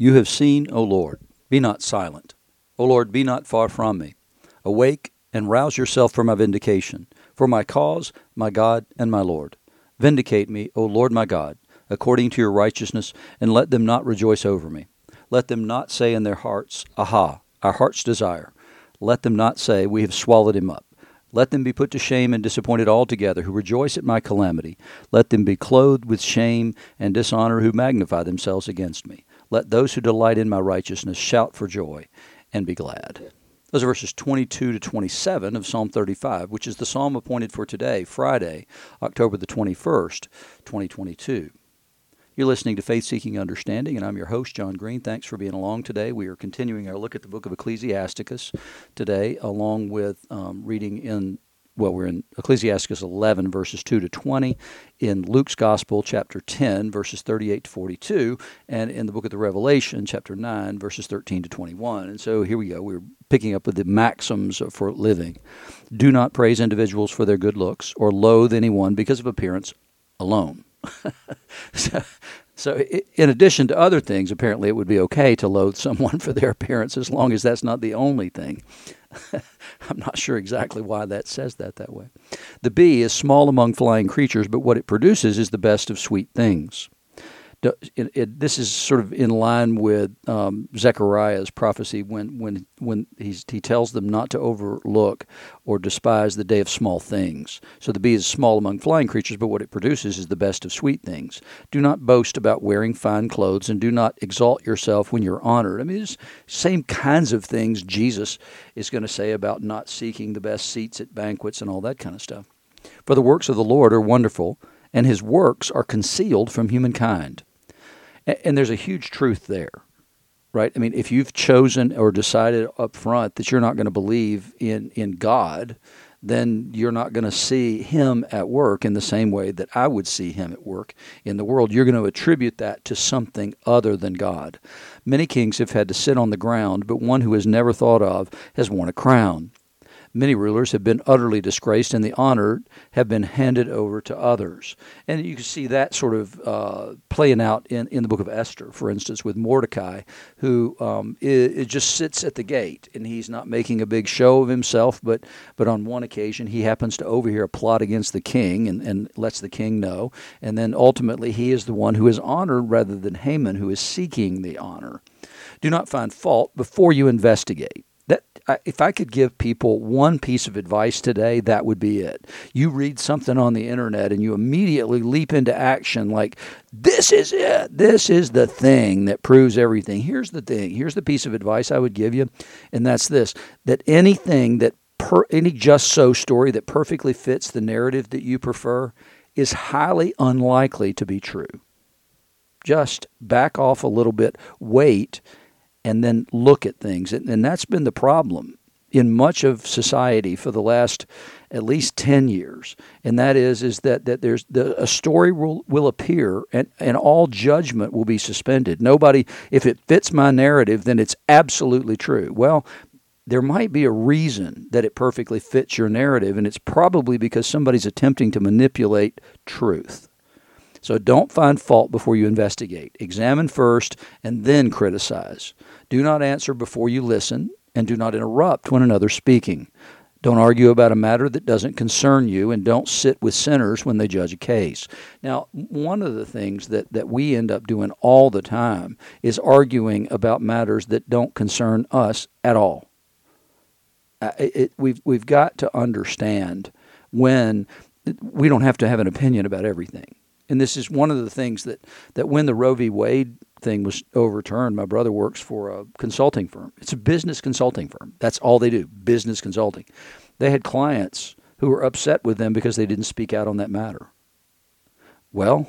You have seen, O Lord, be not silent. O Lord, be not far from me. Awake and rouse yourself for my vindication, for my cause, my God and my Lord. Vindicate me, O Lord my God, according to your righteousness, and let them not rejoice over me. Let them not say in their hearts, Aha, our heart's desire. Let them not say, We have swallowed him up. Let them be put to shame and disappointed altogether who rejoice at my calamity. Let them be clothed with shame and dishonor who magnify themselves against me. Let those who delight in my righteousness shout for joy and be glad. Those are verses 22 to 27 of Psalm 35, which is the psalm appointed for today, Friday, October the 21st, 2022. You're listening to Faith Seeking Understanding, and I'm your host, John Green. Thanks for being along today. We are continuing our look at the book of Ecclesiasticus today, along with um, reading in, well, we're in Ecclesiasticus 11, verses 2 to 20, in Luke's Gospel, chapter 10, verses 38 to 42, and in the book of the Revelation, chapter 9, verses 13 to 21. And so here we go. We're picking up with the maxims for living. Do not praise individuals for their good looks or loathe anyone because of appearance alone. so, so, in addition to other things, apparently it would be okay to loathe someone for their appearance as long as that's not the only thing. I'm not sure exactly why that says that that way. The bee is small among flying creatures, but what it produces is the best of sweet things it, this is sort of in line with um, Zechariah's prophecy when when when he's, he tells them not to overlook or despise the day of small things. So the bee is small among flying creatures, but what it produces is the best of sweet things. Do not boast about wearing fine clothes, and do not exalt yourself when you're honored. I mean, it's same kinds of things Jesus is going to say about not seeking the best seats at banquets and all that kind of stuff. For the works of the Lord are wonderful, and His works are concealed from humankind. And there's a huge truth there, right? I mean, if you've chosen or decided up front that you're not going to believe in, in God, then you're not going to see Him at work in the same way that I would see Him at work in the world. You're going to attribute that to something other than God. Many kings have had to sit on the ground, but one who is never thought of has won a crown. Many rulers have been utterly disgraced, and the honored have been handed over to others. And you can see that sort of uh, playing out in, in the book of Esther, for instance, with Mordecai, who um, just sits at the gate, and he's not making a big show of himself, but, but on one occasion he happens to overhear a plot against the king and, and lets the king know. And then ultimately he is the one who is honored rather than Haman, who is seeking the honor. Do not find fault before you investigate if I could give people one piece of advice today, that would be it. You read something on the internet and you immediately leap into action like, this is it. This is the thing that proves everything. Here's the thing. Here's the piece of advice I would give you, and that's this that anything that per, any just so story that perfectly fits the narrative that you prefer is highly unlikely to be true. Just back off a little bit, wait, and then look at things. And, that's been the problem in much of society for the last at least 10 years. And that is is that that there's the, a story will, will appear and, and all judgment will be suspended. Nobody if it fits my narrative then it's absolutely true. Well there might be a reason that it perfectly fits your narrative and it's probably because somebody's attempting to manipulate truth so don't find fault before you investigate examine first and then criticize do not answer before you listen, and do not interrupt when another's speaking. Don't argue about a matter that doesn't concern you, and don't sit with sinners when they judge a case. Now, one of the things that, that we end up doing all the time is arguing about matters that don't concern us at all. Uh, it, we've, we've got to understand when we don't have to have an opinion about everything. And this is one of the things that, that when the Roe v. Wade thing was overturned, my brother works for a consulting firm. It's a business consulting firm. That's all they do, business consulting. They had clients who were upset with them because they didn't speak out on that matter. Well,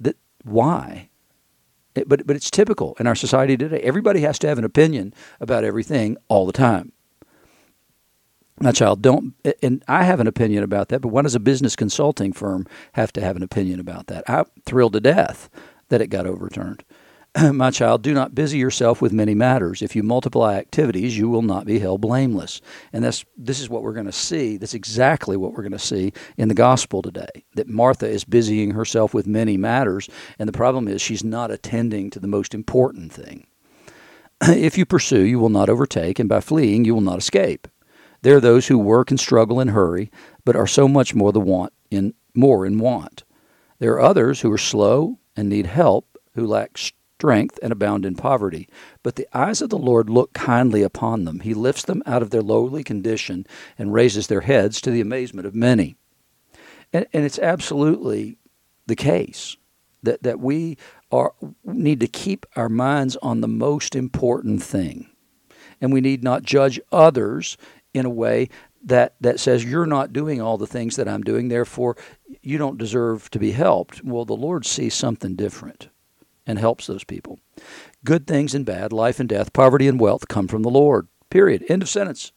that why? It, but but it's typical in our society today. Everybody has to have an opinion about everything all the time. My child, don't, and I have an opinion about that, but why does a business consulting firm have to have an opinion about that? I'm thrilled to death that it got overturned. My child, do not busy yourself with many matters. If you multiply activities, you will not be held blameless. And that's, this is what we're going to see. That's exactly what we're going to see in the gospel today. That Martha is busying herself with many matters, and the problem is she's not attending to the most important thing. if you pursue, you will not overtake, and by fleeing, you will not escape. There are those who work and struggle and hurry, but are so much more the want in more in want. There are others who are slow and need help, who lack strength and abound in poverty. But the eyes of the Lord look kindly upon them. He lifts them out of their lowly condition and raises their heads to the amazement of many. And, and it's absolutely the case that, that we are, need to keep our minds on the most important thing. And we need not judge others in a way that, that says, You're not doing all the things that I'm doing, therefore you don't deserve to be helped. Well, the Lord sees something different and helps those people. Good things and bad, life and death, poverty and wealth come from the Lord. Period. End of sentence.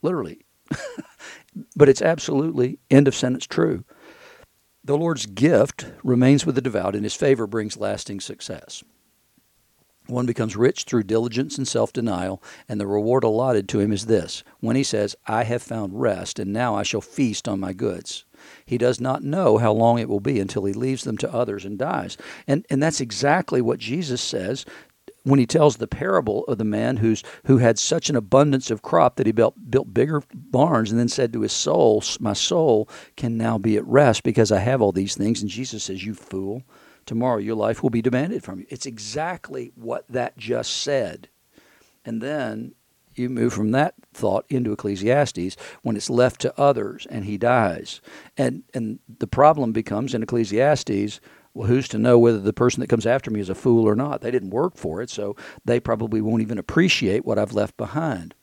Literally. but it's absolutely end of sentence true. The Lord's gift remains with the devout, and his favor brings lasting success. One becomes rich through diligence and self denial, and the reward allotted to him is this when he says, I have found rest, and now I shall feast on my goods. He does not know how long it will be until he leaves them to others and dies. And, and that's exactly what Jesus says when he tells the parable of the man who's who had such an abundance of crop that he built built bigger barns and then said to his soul, "My soul can now be at rest because I have all these things." And Jesus says, "You fool, tomorrow your life will be demanded from you." It's exactly what that just said. And then you move from that thought into Ecclesiastes when it's left to others and he dies. And and the problem becomes in Ecclesiastes well, who's to know whether the person that comes after me is a fool or not? They didn't work for it, so they probably won't even appreciate what I've left behind.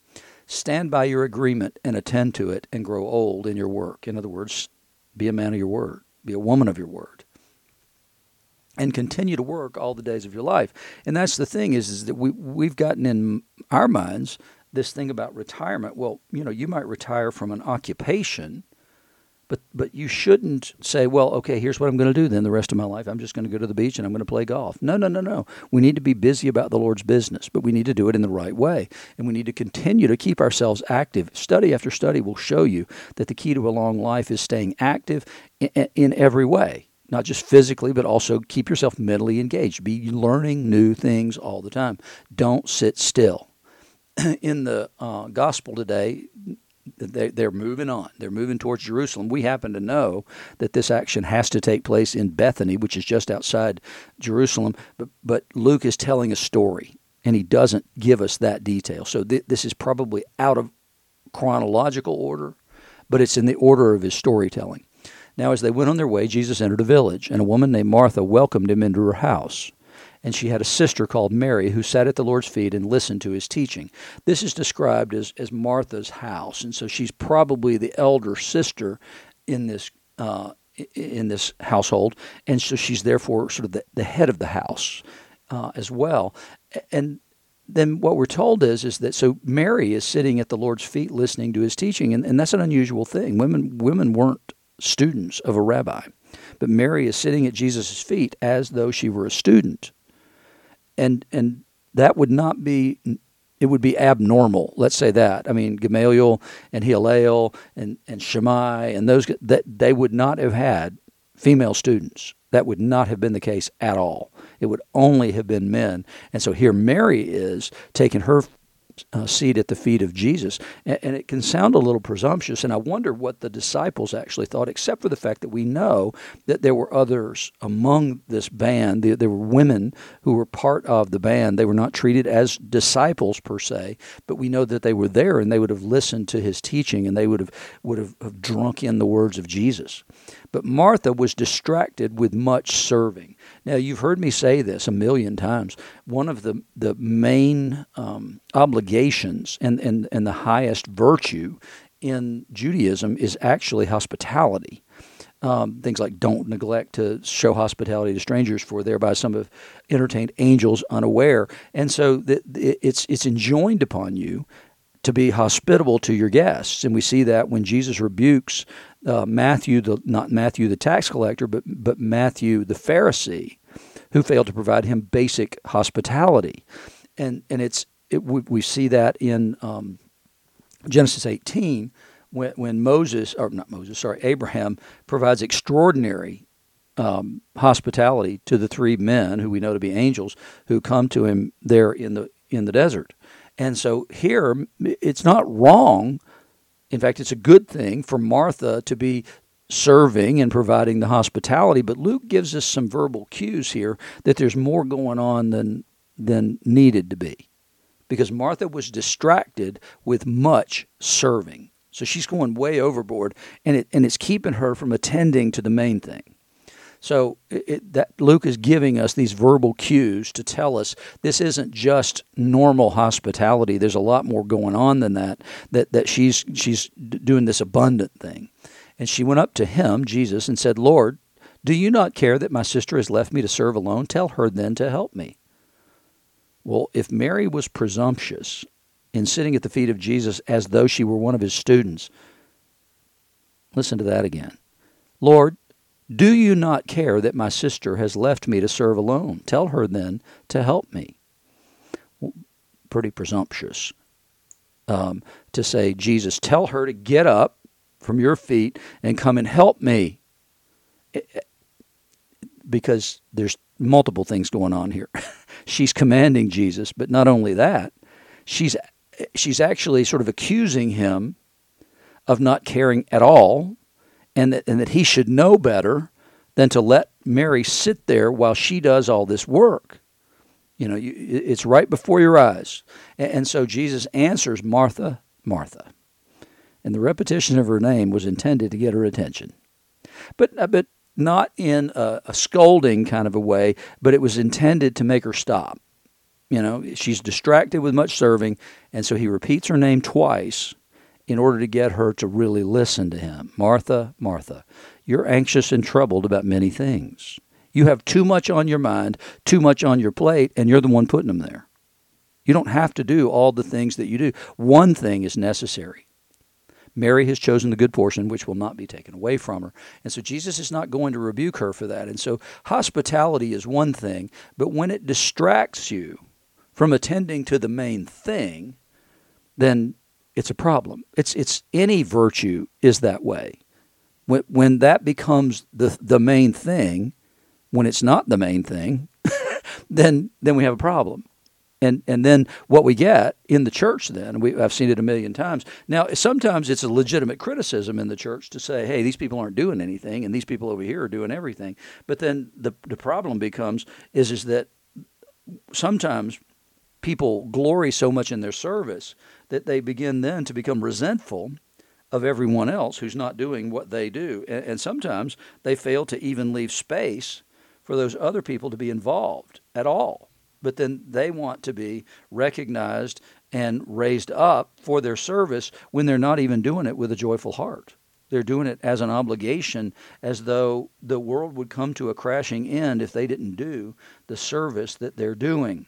Stand by your agreement and attend to it and grow old in your work. In other words, be a man of your word, be a woman of your word. And continue to work all the days of your life. And that's the thing is, is that we, we've gotten in our minds this thing about retirement. Well, you know, you might retire from an occupation but but you shouldn't say, well, okay, here's what I'm going to do then the rest of my life. I'm just going to go to the beach and I'm going to play golf. No, no, no, no. We need to be busy about the Lord's business, but we need to do it in the right way. And we need to continue to keep ourselves active. Study after study will show you that the key to a long life is staying active in, in every way. Not just physically, but also keep yourself mentally engaged. Be learning new things all the time. Don't sit still. in the uh, gospel today, they, they're moving on. They're moving towards Jerusalem. We happen to know that this action has to take place in Bethany, which is just outside Jerusalem. But, but Luke is telling a story, and he doesn't give us that detail. So th- this is probably out of chronological order, but it's in the order of his storytelling. Now, as they went on their way, Jesus entered a village, and a woman named Martha welcomed him into her house and she had a sister called Mary who sat at the Lord's feet and listened to his teaching. This is described as, as Martha's house, and so she's probably the elder sister in this uh, in this household, and so she's therefore sort of the, the head of the house uh, as well. And then what we're told is is that so Mary is sitting at the Lord's feet listening to his teaching, and, and that's an unusual thing. Women women weren't students of a rabbi, but Mary is sitting at Jesus' feet as though she were a student and and that would not be it would be abnormal. Let's say that. I mean, Gamaliel and Hillel and and Shammai and those that they would not have had female students. That would not have been the case at all. It would only have been men. And so here Mary is taking her uh, seat at the feet of Jesus. And, and, it can sound a little presumptuous, and I wonder what the disciples actually thought, except for the fact that we know that there were others among this band. There, there were women who were part of the band. They were not treated as disciples per se, but we know that they were there and they would have listened to his teaching and they would have, would have, have drunk in the words of Jesus. But Martha was distracted with much serving. Now, you've heard me say this a million times. One of the, the main um, obligations and, and, and the highest virtue in Judaism is actually hospitality. Um, things like don't neglect to show hospitality to strangers, for thereby some have entertained angels unaware. And so the, it's it's enjoined upon you to be hospitable to your guests, and we see that when Jesus rebukes uh, Matthew, the not Matthew the tax collector, but but Matthew the Pharisee, who failed to provide him basic hospitality, and and it's it, we, we see that in um, Genesis 18 when when Moses or not Moses sorry Abraham provides extraordinary um, hospitality to the three men who we know to be angels who come to him there in the in the desert. And so here, it's not wrong. In fact, it's a good thing for Martha to be serving and providing the hospitality. But Luke gives us some verbal cues here that there's more going on than than needed to be, because Martha was distracted with much serving. So she's going way overboard, and it and it's keeping her from attending to the main thing. So it, that Luke is giving us these verbal cues to tell us this isn't just normal hospitality. There's a lot more going on than that. That that she's she's doing this abundant thing. And she went up to him, Jesus, and said, Lord, do you not care that my sister has left me to serve alone? Tell her then to help me. Well, if Mary was presumptuous in sitting at the feet of Jesus as though she were one of his students, listen to that again. Lord, do you not care that my sister has left me to serve alone? Tell her then to help me. Well, pretty presumptuous um, to say, Jesus, tell her to get up from your feet and come and help me. Because there's multiple things going on here. she's commanding Jesus, but not only that, she's she's actually sort of accusing him of not caring at all and that, and that he should know better than to let Mary sit there while she does all this work. You know, you, it's right before your eyes. And, and so Jesus answers Martha, Martha and the repetition of her name was intended to get her attention. But, uh, but not in a, a scolding kind of a way, but it was intended to make her stop. You know, she's distracted with much serving, and so he repeats her name twice in order to get her to really listen to him. Martha, Martha, you're anxious and troubled about many things. You have too much on your mind, too much on your plate, and you're the one putting them there. You don't have to do all the things that you do. One thing is necessary Mary has chosen the good portion, which will not be taken away from her. And so Jesus is not going to rebuke her for that. And so hospitality is one thing, but when it distracts you from attending to the main thing, then it's a problem. It's, it's any virtue is that way. When, when that becomes the, the main thing, when it's not the main thing, then, then we have a problem and and then what we get in the church then we, I've seen it a million times now sometimes it's a legitimate criticism in the church to say hey these people aren't doing anything and these people over here are doing everything but then the the problem becomes is is that sometimes people glory so much in their service that they begin then to become resentful of everyone else who's not doing what they do and, and sometimes they fail to even leave space for those other people to be involved at all but then they want to be recognized and raised up for their service when they're not even doing it with a joyful heart. They're doing it as an obligation, as though the world would come to a crashing end if they didn't do the service that they're doing.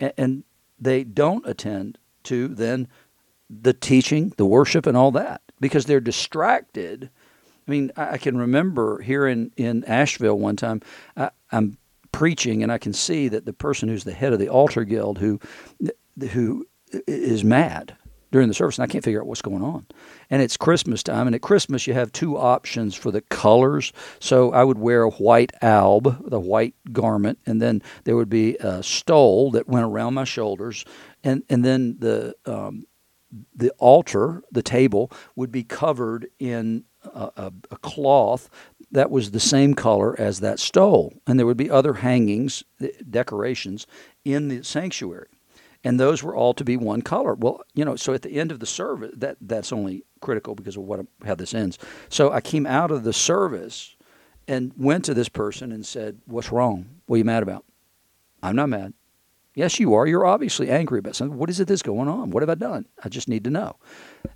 And they don't attend to then the teaching, the worship, and all that because they're distracted. I mean, I can remember here in, in Asheville one time, I, I'm preaching, and I can see that the person who's the head of the altar guild who who is mad during the service, and I can't figure out what's going on. And it's Christmas time, and at Christmas you have two options for the colors. So I would wear a white alb, the white garment, and then there would be a stole that went around my shoulders, and and then the um, the altar, the table, would be covered in a, a, a, cloth that was the same color as that stole. And there would be other hangings, decorations in the sanctuary. And those were all to be one color. Well, you know, so at the end of the service, that that's only critical because of what how this ends. So I came out of the service and went to this person and said, "What's wrong? What are you mad about?" I'm not mad. Yes, you are. You're obviously angry about something. What is it that's going on? What have I done? I just need to know.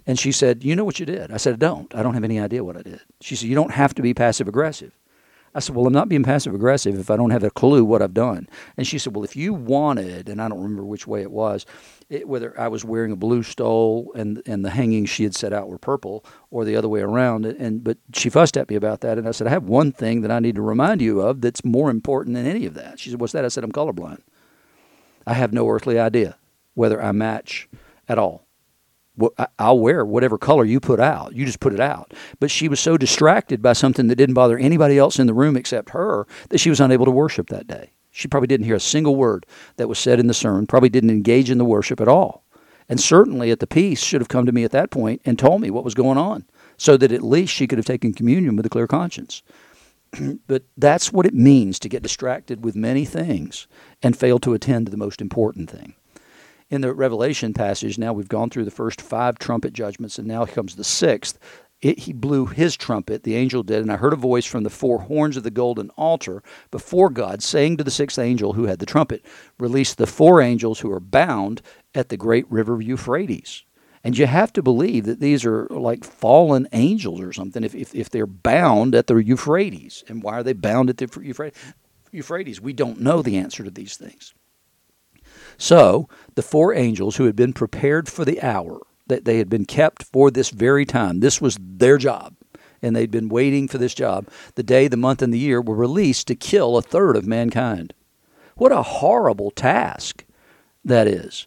And she said, You know what you did? I said, I don't. I don't have any idea what I did. She said, You don't have to be passive aggressive. I said, Well, I'm not being passive aggressive if I don't have a clue what I've done. And she said, Well, if you wanted, and I don't remember which way it was, it, whether I was wearing a blue stole and and the hangings she had set out were purple, or the other way around. And but she fussed at me about that, and I said, I have one thing that I need to remind you of that's more important than any of that. She said, What's that? I said, I'm colorblind. I have no earthly idea whether I match at all. I'll wear whatever color you put out. You just put it out. But she was so distracted by something that didn't bother anybody else in the room except her that she was unable to worship that day. She probably didn't hear a single word that was said in the sermon, probably didn't engage in the worship at all. And certainly at the peace should have come to me at that point and told me what was going on so that at least she could have taken communion with a clear conscience. but that's what it means to get distracted with many things and fail to attend to the most important thing. In the Revelation passage, now we've gone through the first five trumpet judgments, and now comes the sixth. It, he blew his trumpet, the angel did, and I heard a voice from the four horns of the golden altar before God saying to the sixth angel who had the trumpet, Release the four angels who are bound at the great river Euphrates. And you have to believe that these are like fallen angels or something if, if, if they're bound at the Euphrates. And why are they bound at the Euphrates? Euphrates? We don't know the answer to these things. So the four angels who had been prepared for the hour, that they had been kept for this very time, this was their job, and they'd been waiting for this job, the day, the month, and the year were released to kill a third of mankind. What a horrible task that is.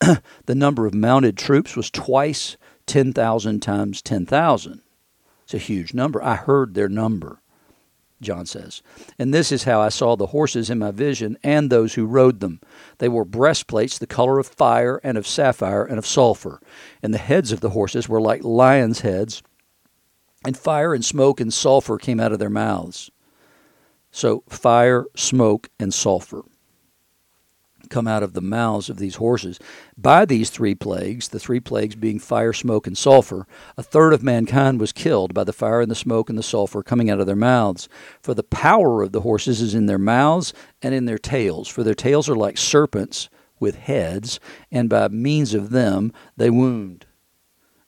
the number of mounted troops was twice 10,000 times 10,000. It's a huge number. I heard their number, John says. And this is how I saw the horses in my vision and those who rode them. They wore breastplates the color of fire and of sapphire and of sulfur. And the heads of the horses were like lions' heads, and fire and smoke and sulfur came out of their mouths. So, fire, smoke, and sulfur come out of the mouths of these horses. By these three plagues, the three plagues being fire, smoke, and sulfur, a third of mankind was killed by the fire and the smoke and the sulfur coming out of their mouths. For the power of the horses is in their mouths and in their tails, for their tails are like serpents with heads, and by means of them they wound.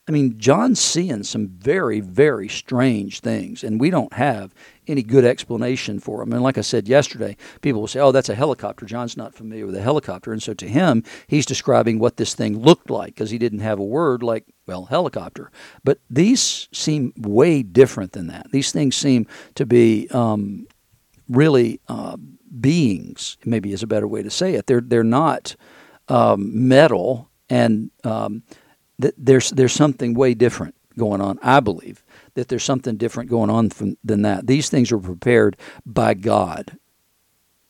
I mean, John's seeing some very, very strange things, and we don't have any good explanation for them. And like I said yesterday, people will say, oh, that's a helicopter. John's not familiar with a helicopter. And so to him, he's describing what this thing looked like because he didn't have a word like, well, helicopter. But these seem way different than that. These things seem to be um, really uh, beings, maybe is a better way to say it. They're, they're not um, metal and. Um, that there's there's something way different going on. I believe that there's something different going on from, than that. These things are prepared by God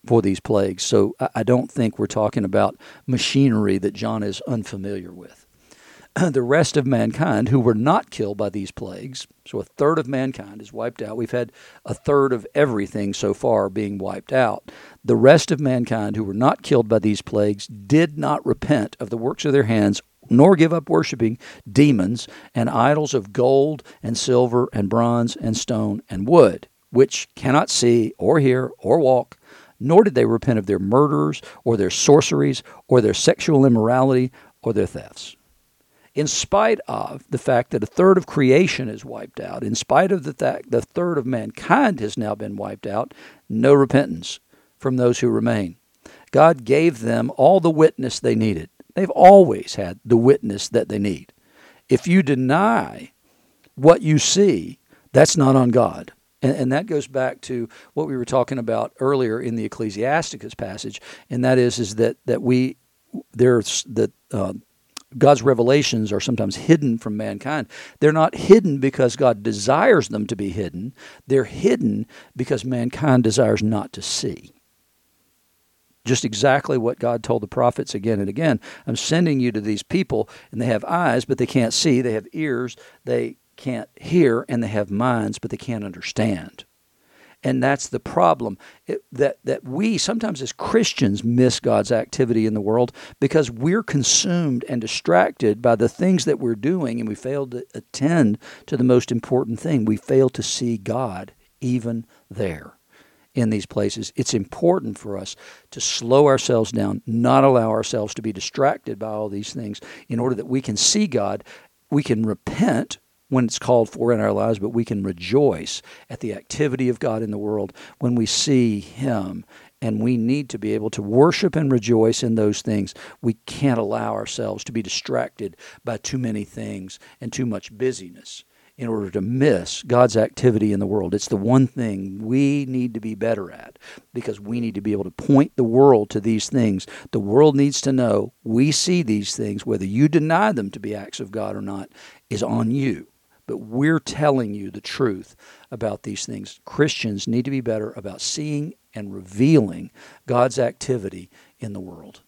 for these plagues. So I don't think we're talking about machinery that John is unfamiliar with. the rest of mankind who were not killed by these plagues, so a third of mankind is wiped out. We've had a third of everything so far being wiped out. The rest of mankind who were not killed by these plagues did not repent of the works of their hands nor give up worshiping demons and idols of gold and silver and bronze and stone and wood, which cannot see or hear or walk, nor did they repent of their murders or their sorceries or their sexual immorality or their thefts. In spite of the fact that a third of creation is wiped out, in spite of the fact the third of mankind has now been wiped out, no repentance from those who remain. God gave them all the witness they needed. They've always had the witness that they need. If you deny what you see, that's not on God. And, and, that goes back to what we were talking about earlier in the Ecclesiasticus passage, and that is is that that we there's that uh, God's revelations are sometimes hidden from mankind. They're not hidden because God desires them to be hidden. They're hidden because mankind desires not to see just exactly what God told the prophets again and again. I'm sending you to these people, and they have eyes, but they can't see. They have ears, they can't hear, and they have minds, but they can't understand. And that's the problem it, that, that we sometimes as Christians miss God's activity in the world because we're consumed and distracted by the things that we're doing, and we fail to attend to the most important thing. We fail to see God even there in these places, it's important for us to slow ourselves down, not allow ourselves to be distracted by all these things, in order that we can see God. We can repent when it's called for in our lives, but we can rejoice at the activity of God in the world when we see Him. And we need to be able to worship and rejoice in those things. We can't allow ourselves to be distracted by too many things and too much busyness in order to miss God's activity in the world. It's the one thing we need to be better at because we need to be able to point the world to these things. The world needs to know we see these things, whether you deny them to be acts of God or not, is on you. But we're telling you the truth about these things. Christians need to be better about seeing and revealing God's activity in the world.